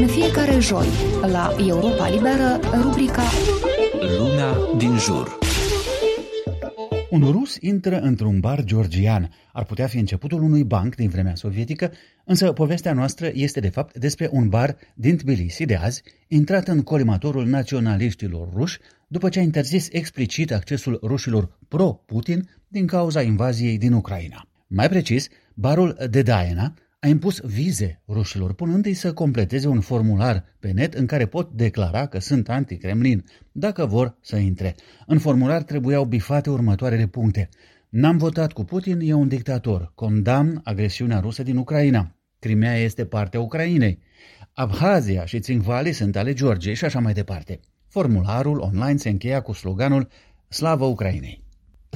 În fiecare joi, la Europa Liberă, rubrica Lumea din jur. Un rus intră într-un bar georgian. Ar putea fi începutul unui banc din vremea sovietică, însă povestea noastră este de fapt despre un bar din Tbilisi de azi, intrat în colimatorul naționaliștilor ruși, după ce a interzis explicit accesul rușilor pro-Putin din cauza invaziei din Ucraina. Mai precis, barul de Daena a impus vize rușilor, punându-i să completeze un formular pe net în care pot declara că sunt anti-Kremlin, dacă vor să intre. În formular trebuiau bifate următoarele puncte. N-am votat cu Putin, e un dictator. Condamn agresiunea rusă din Ucraina. Crimea este partea Ucrainei. Abhazia și Țingvali sunt ale Georgiei și așa mai departe. Formularul online se încheia cu sloganul Slavă Ucrainei.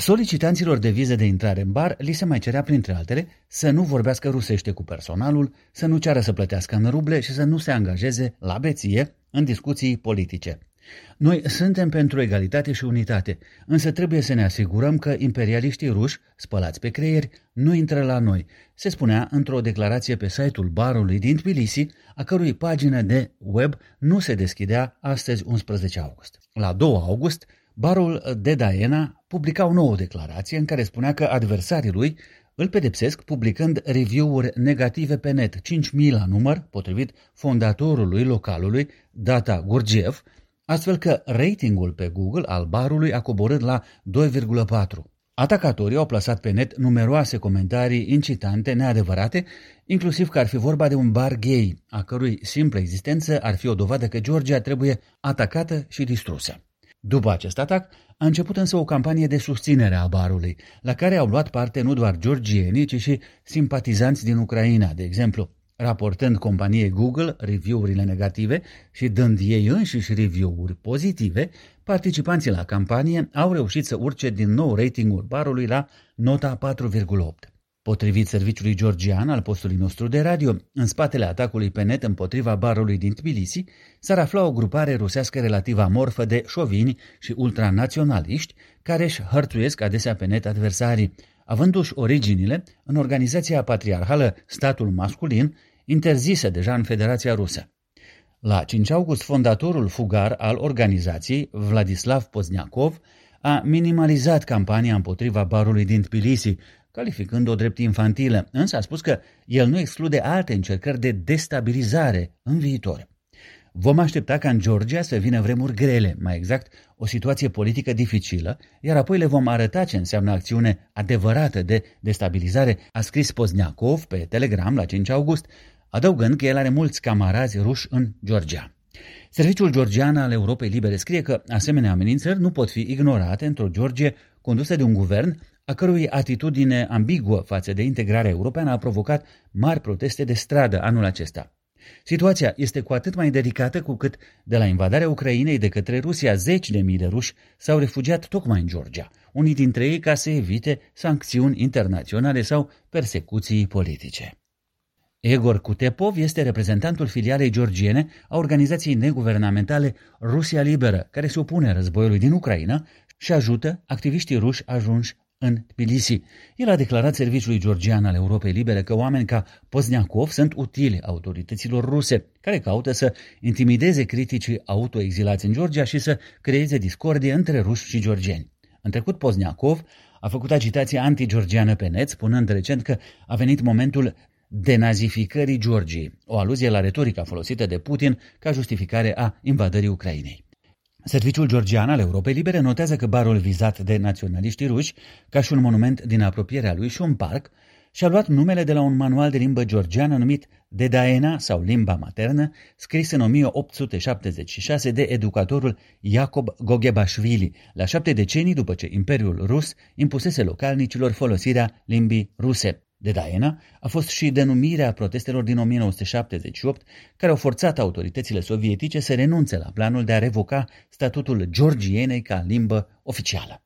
Solicitanților de vize de intrare în bar li se mai cerea, printre altele, să nu vorbească rusește cu personalul, să nu ceară să plătească în ruble și să nu se angajeze la beție în discuții politice. Noi suntem pentru egalitate și unitate, însă trebuie să ne asigurăm că imperialiștii ruși, spălați pe creieri, nu intră la noi, se spunea într-o declarație pe site-ul barului din Tbilisi, a cărui pagină de web nu se deschidea astăzi 11 august. La 2 august, Barul de Daena publica o nouă declarație în care spunea că adversarii lui îl pedepsesc publicând review-uri negative pe net, 5.000 la număr, potrivit fondatorului localului, Data Gurgiev, astfel că ratingul pe Google al barului a coborât la 2,4. Atacatorii au plasat pe net numeroase comentarii incitante, neadevărate, inclusiv că ar fi vorba de un bar gay, a cărui simplă existență ar fi o dovadă că Georgia trebuie atacată și distrusă. După acest atac, a început însă o campanie de susținere a barului, la care au luat parte nu doar georgienii, ci și simpatizanți din Ucraina, de exemplu, raportând companiei Google review-urile negative și dând ei înșiși review-uri pozitive, participanții la campanie au reușit să urce din nou ratingul barului la nota 4,8. Potrivit serviciului georgian al postului nostru de radio, în spatele atacului pe net împotriva barului din Tbilisi s-ar afla o grupare rusească relativ amorfă de șovini și ultranaționaliști care își hărțuiesc adesea pe net adversarii, avându-și originile în organizația patriarhală Statul Masculin, interzisă deja în Federația Rusă. La 5 august, fondatorul fugar al organizației, Vladislav Pozniakov, a minimalizat campania împotriva barului din Tbilisi, calificând-o drept infantilă, însă a spus că el nu exclude alte încercări de destabilizare în viitor. Vom aștepta ca în Georgia să vină vremuri grele, mai exact o situație politică dificilă, iar apoi le vom arăta ce înseamnă acțiune adevărată de destabilizare, a scris Pozniakov pe Telegram la 5 august, adăugând că el are mulți camarazi ruși în Georgia. Serviciul georgian al Europei Libere scrie că asemenea amenințări nu pot fi ignorate într-o Georgie condusă de un guvern a cărui atitudine ambiguă față de integrarea europeană a provocat mari proteste de stradă anul acesta. Situația este cu atât mai delicată cu cât, de la invadarea Ucrainei de către Rusia, zeci de mii de ruși s-au refugiat tocmai în Georgia, unii dintre ei ca să evite sancțiuni internaționale sau persecuții politice. Egor Kutepov este reprezentantul filialei georgiene a organizației neguvernamentale Rusia Liberă, care se opune războiului din Ucraina și ajută activiștii ruși ajunși în Tbilisi. El a declarat serviciului georgian al Europei Libere că oameni ca Pozniakov sunt utili autorităților ruse, care caută să intimideze criticii autoexilați în Georgia și să creeze discordie între ruși și georgieni. În trecut, Pozniakov a făcut agitație anti-georgiană pe net, spunând recent că a venit momentul denazificării Georgiei, o aluzie la retorica folosită de Putin ca justificare a invadării Ucrainei. Serviciul georgian al Europei Libere notează că barul vizat de naționaliștii ruși, ca și un monument din apropierea lui și un parc, și-a luat numele de la un manual de limbă georgiană numit Dedaena sau limba maternă, scris în 1876 de educatorul Jacob Gogebashvili, la șapte decenii după ce Imperiul Rus impusese localnicilor folosirea limbii ruse. De Daena a fost și denumirea protestelor din 1978, care au forțat autoritățile sovietice să renunțe la planul de a revoca statutul georgienei ca limbă oficială.